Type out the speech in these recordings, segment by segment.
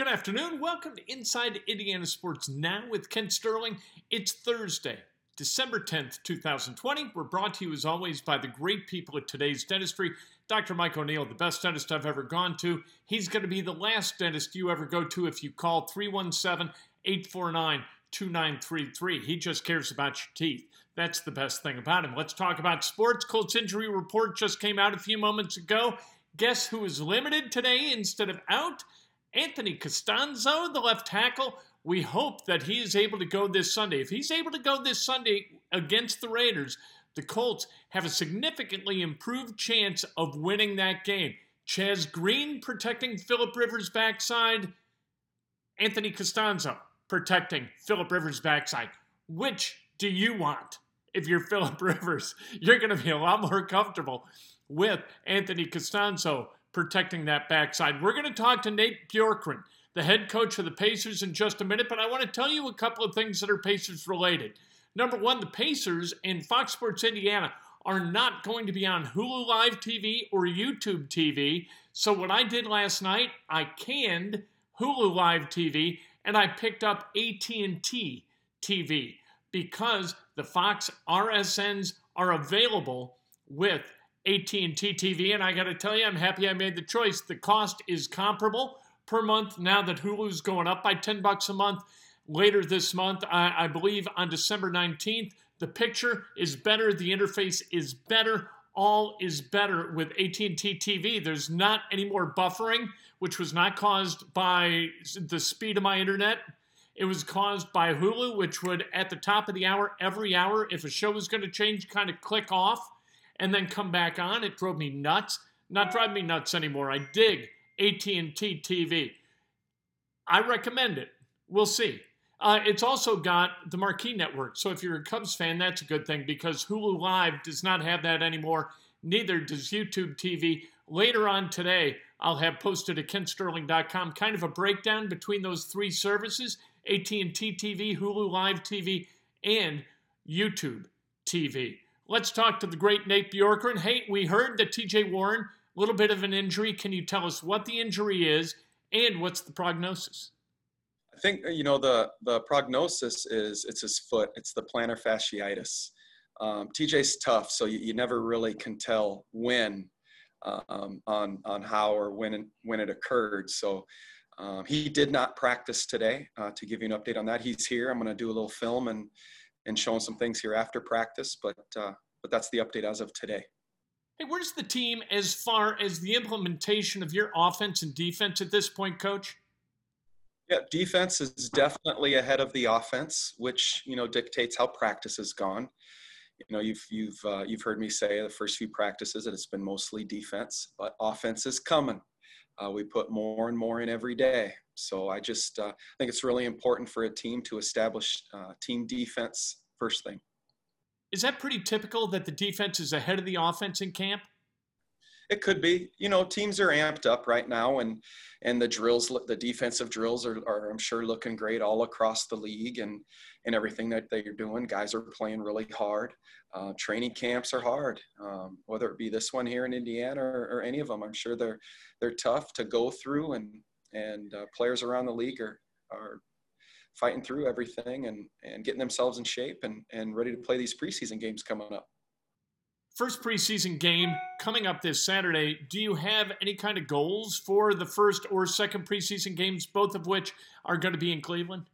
Good afternoon. Welcome to Inside Indiana Sports Now with Kent Sterling. It's Thursday, December 10th, 2020. We're brought to you as always by the great people at today's dentistry. Dr. Mike O'Neill, the best dentist I've ever gone to. He's going to be the last dentist you ever go to if you call 317 849 2933. He just cares about your teeth. That's the best thing about him. Let's talk about sports. Colts injury report just came out a few moments ago. Guess who is limited today instead of out? Anthony Castonzo, the left tackle, we hope that he is able to go this Sunday. If he's able to go this Sunday against the Raiders, the Colts have a significantly improved chance of winning that game. Chaz Green protecting Philip Rivers' backside, Anthony Castonzo protecting Philip Rivers' backside. Which do you want? If you're Philip Rivers, you're going to be a lot more comfortable with Anthony Castonzo protecting that backside. We're going to talk to Nate Bjorkgren, the head coach of the Pacers, in just a minute, but I want to tell you a couple of things that are Pacers related. Number one, the Pacers and Fox Sports Indiana are not going to be on Hulu Live TV or YouTube TV. So what I did last night, I canned Hulu Live TV and I picked up AT&T TV because the Fox RSNs are available with AT&T TV, and I got to tell you, I'm happy I made the choice. The cost is comparable per month now that Hulu's going up by 10 bucks a month. Later this month, I, I believe on December 19th, the picture is better, the interface is better, all is better with AT&T TV. There's not any more buffering, which was not caused by the speed of my internet. It was caused by Hulu, which would, at the top of the hour, every hour, if a show was going to change, kind of click off and then come back on. It drove me nuts. Not drive me nuts anymore. I dig AT&T TV. I recommend it. We'll see. Uh, it's also got the Marquee Network. So if you're a Cubs fan, that's a good thing because Hulu Live does not have that anymore. Neither does YouTube TV. Later on today, I'll have posted at kentsterling.com kind of a breakdown between those three services: AT&T TV, Hulu Live TV, and YouTube TV. Let's talk to the great Nate Bjorkgren. Hey, we heard that TJ Warren, a little bit of an injury. Can you tell us what the injury is and what's the prognosis? I think you know the the prognosis is it's his foot. It's the plantar fasciitis. Um, TJ's tough, so you, you, never really can tell when um, on on how or when when it occurred. So um, he did not practice today. Uh, to give you an update on that, he's here. I'm going to do a little film and and showing some things here after practice. But uh, but that's the update as of today. Hey, where's the team as far as the implementation of your offense and defense at this point, Coach? Yeah, defense is definitely ahead of the offense, which you know dictates how practice has gone. You know, you've you've uh, you've heard me say the first few practices that it's been mostly defense, but offense is coming. Uh, we put more and more in every day. So I just uh, think it's really important for a team to establish uh, team defense first thing. Is that pretty typical that the defense is ahead of the offense in camp? It could be. You know, teams are amped up right now, and and the drills, the defensive drills are, are I'm sure looking great all across the league, and and everything that they're doing. Guys are playing really hard. Uh, training camps are hard, um, whether it be this one here in Indiana or, or, any of them. I'm sure they're they're tough to go through, and and uh, players around the league are are fighting through everything and and getting themselves in shape and and ready to play these preseason games coming up. First preseason game coming up this Saturday. Do you have any kind of goals for the first or second preseason games, both of which are going to be in Cleveland?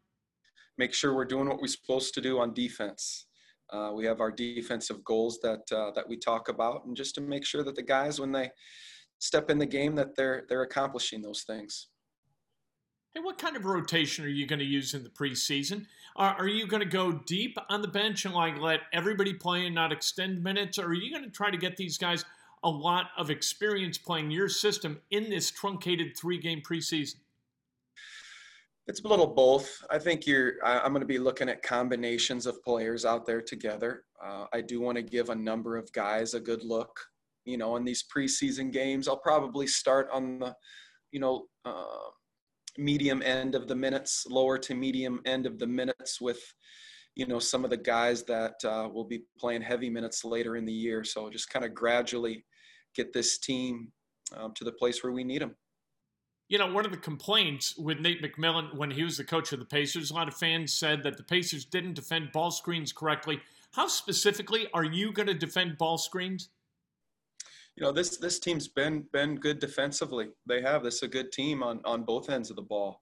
Make sure we're doing what we're supposed to do on defense. Uh, we have our defensive goals that uh, that we talk about, and just to make sure that the guys, when they step in the game, that they're they're accomplishing those things. What kind of rotation are you going to use in the preseason? Are, are you going to go deep on the bench and like let everybody play and not extend minutes, or are you going to try to get these guys a lot of experience playing your system in this truncated three-game preseason? It's a little both. I think you're. I'm going to be looking at combinations of players out there together. Uh, I do want to give a number of guys a good look. You know, in these preseason games, I'll probably start on the, you know, uh, medium end of the minutes, lower to medium end of the minutes with, you know, some of the guys that uh, will be playing heavy minutes later in the year. So just kind of gradually get this team um, to the place where we need them. you know, one of the complaints with Nate McMillan when he was the coach of the Pacers, a lot of fans said that the Pacers didn't defend ball screens correctly. How specifically are you going to defend ball screens? You know, this this team's been been good defensively. They have this is a good team on on both ends of the ball.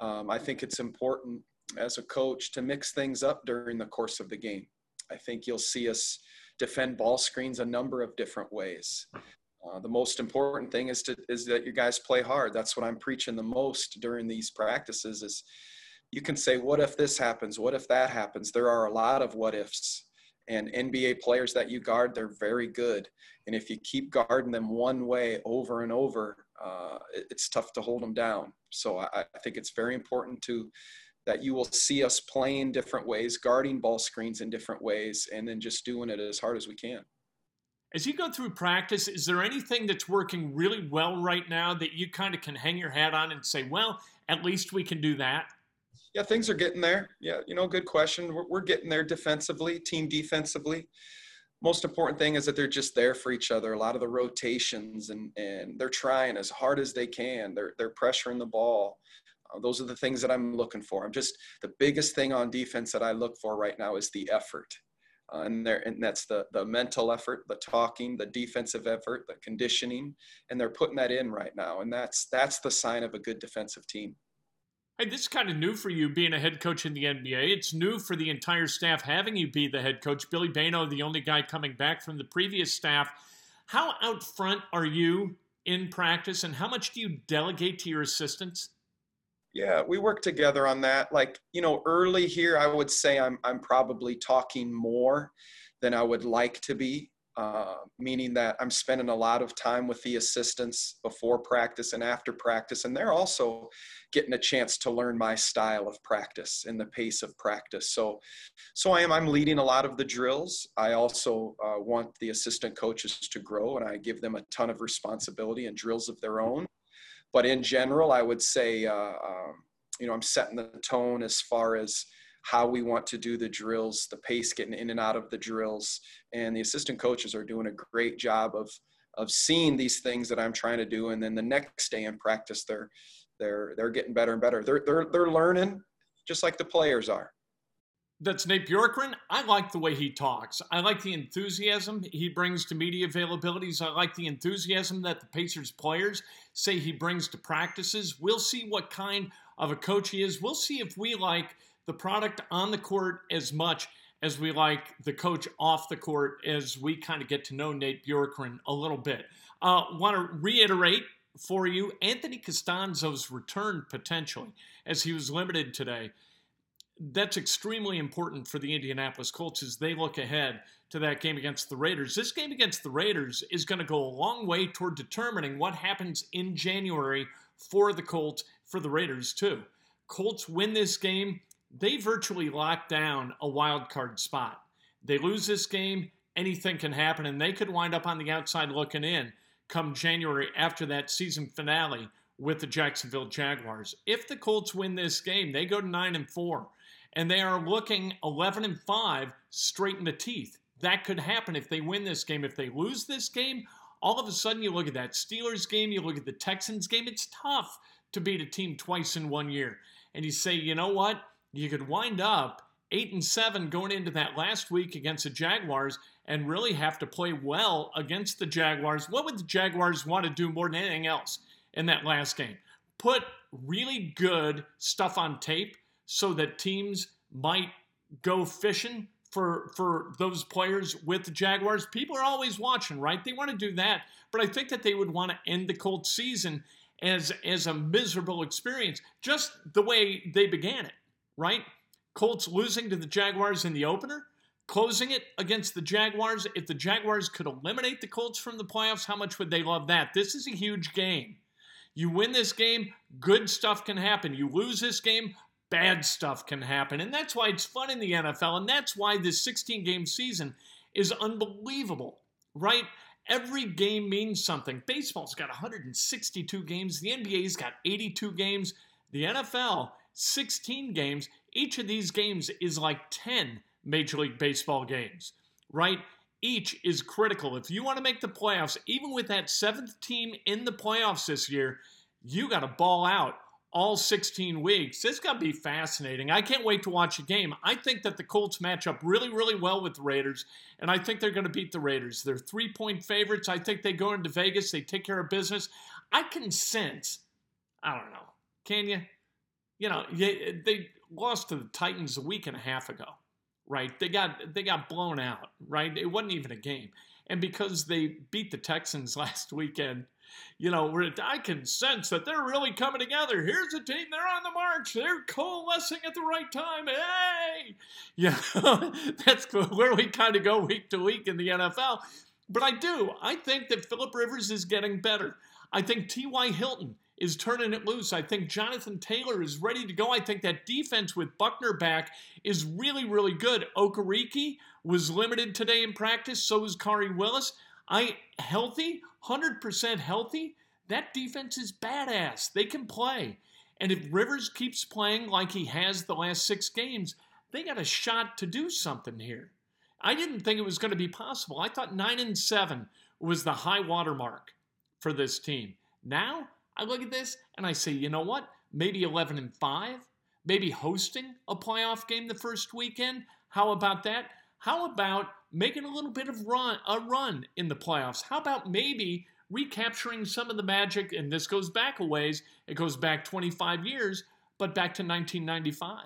Um, I think it's important as a coach to mix things up during the course of the game. I think you'll see us defend ball screens a number of different ways. Uh, the most important thing is to is that you guys play hard. That's what I'm preaching the most during these practices. Is you can say, "What if this happens? What if that happens?" There are a lot of what ifs, and NBA players that you guard, they're very good. And if you keep guarding them one way over and over, uh, it's tough to hold them down. So I, I think it's very important to that you will see us playing different ways, guarding ball screens in different ways, and then just doing it as hard as we can. As you go through practice, is there anything that's working really well right now that you kind of can hang your hat on and say, well, at least we can do that? Yeah, things are getting there. Yeah, you know, good question. We're, we're getting there defensively, team defensively. Most important thing is that they're just there for each other. A lot of the rotations and and they're trying as hard as they can. They're they're pressuring the ball. Uh, those are the things that I'm looking for. I'm just the biggest thing on defense that I look for right now is the effort. Uh, and there, and that's the the mental effort, the talking, the defensive effort, the conditioning, and they're putting that in right now. And that's that's the sign of a good defensive team. Hey, this is kind of new for you being a head coach in the NBA. It's new for the entire staff having you be the head coach. Billy Bayno, the only guy coming back from the previous staff. How out front are you in practice, and how much do you delegate to your assistants? Yeah, we work together on that. Like, you know, early here, I would say I'm I'm probably talking more than I would like to be. Uh, meaning that I'm spending a lot of time with the assistants before practice and after practice, and they're also getting a chance to learn my style of practice and the pace of practice. So, so I am I'm leading a lot of the drills. I also uh, want the assistant coaches to grow, and I give them a ton of responsibility and drills of their own. But in general, I would say, uh, um, you know, I'm setting the tone as far as how we want to do the drills, the pace getting in and out of the drills, and the assistant coaches are doing a great job of of seeing these things that I'm trying to do, and then the next day in practice, they're they're they're getting better and better. They're they're they're learning just like the players are. That's Nate Bjorkgren. I like the way he talks. I like the enthusiasm he brings to media availabilities. I like the enthusiasm that the Pacers players say he brings to practices. We'll see what kind of a coach he is. We'll see if we like the product on the court as much as we like the coach off the court as we kind of get to know Nate Bjorkgren a little bit. Uh, Want to reiterate for you Anthony Castonzo's return potentially as he was limited today that's extremely important for the Indianapolis Colts as they look ahead to that game against the Raiders. This game against the Raiders is going to go a long way toward determining what happens in January for the Colts, for the Raiders, too. Colts win this game, they virtually lock down a wild card spot. They lose this game, anything can happen, and they could wind up on the outside looking in come January after that season finale with the Jacksonville Jaguars. If the Colts win this game, they go to 9 and 4 and they are looking 11 and 5 straight in the teeth. That could happen if they win this game. If they lose this game, all of a sudden you look at that Steelers game, you look at the Texans game, it's tough to beat a team twice in one year. And you say, you know what? You could wind up 8 and 7 going into that last week against the Jaguars and really have to play well against the Jaguars. What would the Jaguars want to do more than anything else in that last game? Put really good stuff on tape so that teams might go fishing for for those players with the Jaguars. People are always watching, right? They want to do that, but I think that they would want to end the Colts season as as a miserable experience, just the way they began it, right? Colts losing to the Jaguars in the opener, closing it against the Jaguars. If the Jaguars could eliminate the Colts from the playoffs, how much would they love that? This is a huge game. You win this game, good stuff can happen. You lose this game, bad stuff can happen. And that's why it's fun in the NFL. And that's why this 16 game season is unbelievable, right? Every game means something. Baseball's got 162 games, the NBA's got 82 games, the NFL, 16 games. Each of these games is like 10 Major League Baseball games, right? Each is critical. If you want to make the playoffs, even with that seventh team in the playoffs this year, you got to ball out all 16 weeks. It's going to be fascinating. I can't wait to watch a game. I think that the Colts match up really, really well with the Raiders, and I think they're going to beat the Raiders. They're three point favorites. I think they go into Vegas, they take care of business. I can sense, I don't know, can you? You know, they lost to the Titans a week and a half ago, right? They got they got blown out, right? It wasn't even a game. And because they beat the Texans last weekend, you know, I can sense that they're really coming together. Here's a team, they're on the march, they're coalescing at the right time. Hey! Yeah, that's where we kind of go week to week in the NFL. But I do. I think that Philip Rivers is getting better. I think T.Y. Hilton is turning it loose. I think Jonathan Taylor is ready to go. I think that defense with Buckner back is really, really good. Okereke was limited today in practice. So is Khari Willis. I healthy, 100% healthy. That defense is badass. They can play. And if Rivers keeps playing like he has the last six games, they got a shot to do something here. I didn't think it was going to be possible. I thought 9 and 7 was the high water mark for this team. Now, I look at this and I say, you know what? Maybe 11 and 5, maybe hosting a playoff game the first weekend. How about that? How about making a little bit of run a run in the playoffs? How about maybe recapturing some of the magic and this goes back a ways. It goes back 25 years, but back to 1995.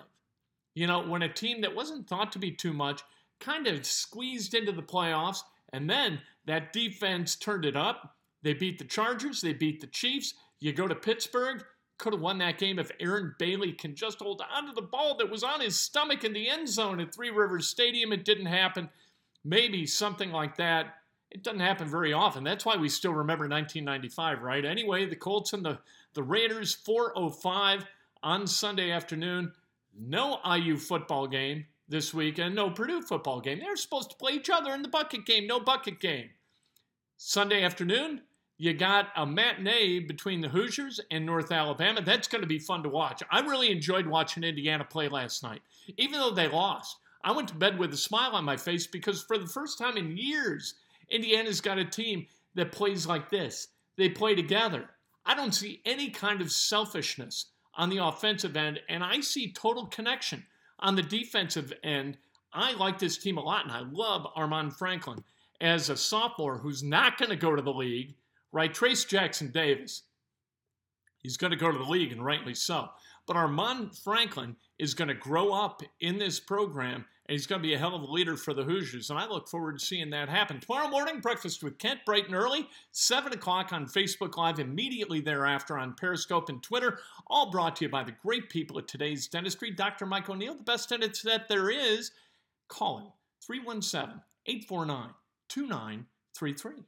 You know, when a team that wasn't thought to be too much kind of squeezed into the playoffs and then that defense turned it up. They beat the Chargers, they beat the Chiefs, you go to Pittsburgh, could have won that game if Aaron Bailey can just hold on to the ball that was on his stomach in the end zone at Three Rivers Stadium. It didn't happen. Maybe something like that. It doesn't happen very often. That's why we still remember 1995, right? Anyway, the Colts and the, the Raiders, 405 on Sunday afternoon. No IU football game this weekend, no Purdue football game. They're supposed to play each other in the bucket game, no bucket game. Sunday afternoon, you got a matinee between the Hoosiers and North Alabama. That's going to be fun to watch. I really enjoyed watching Indiana play last night, even though they lost. I went to bed with a smile on my face because for the first time in years, Indiana's got a team that plays like this. They play together. I don't see any kind of selfishness on the offensive end, and I see total connection on the defensive end. I like this team a lot, and I love Armaan Franklin as a sophomore who's not going to go to the league right? Trayce Jackson Davis, he's going to go to the league, and rightly so. But Armaan Franklin is going to grow up in this program, and he's going to be a hell of a leader for the Hoosiers. And I look forward to seeing that happen. Tomorrow morning, breakfast with Kent, bright and early, 7 o'clock on Facebook Live, immediately thereafter on Periscope and Twitter. All brought to you by the great people at today's dentistry. Dr. Mike O'Neill, the best dentist that there is. Call him 317 849 2933.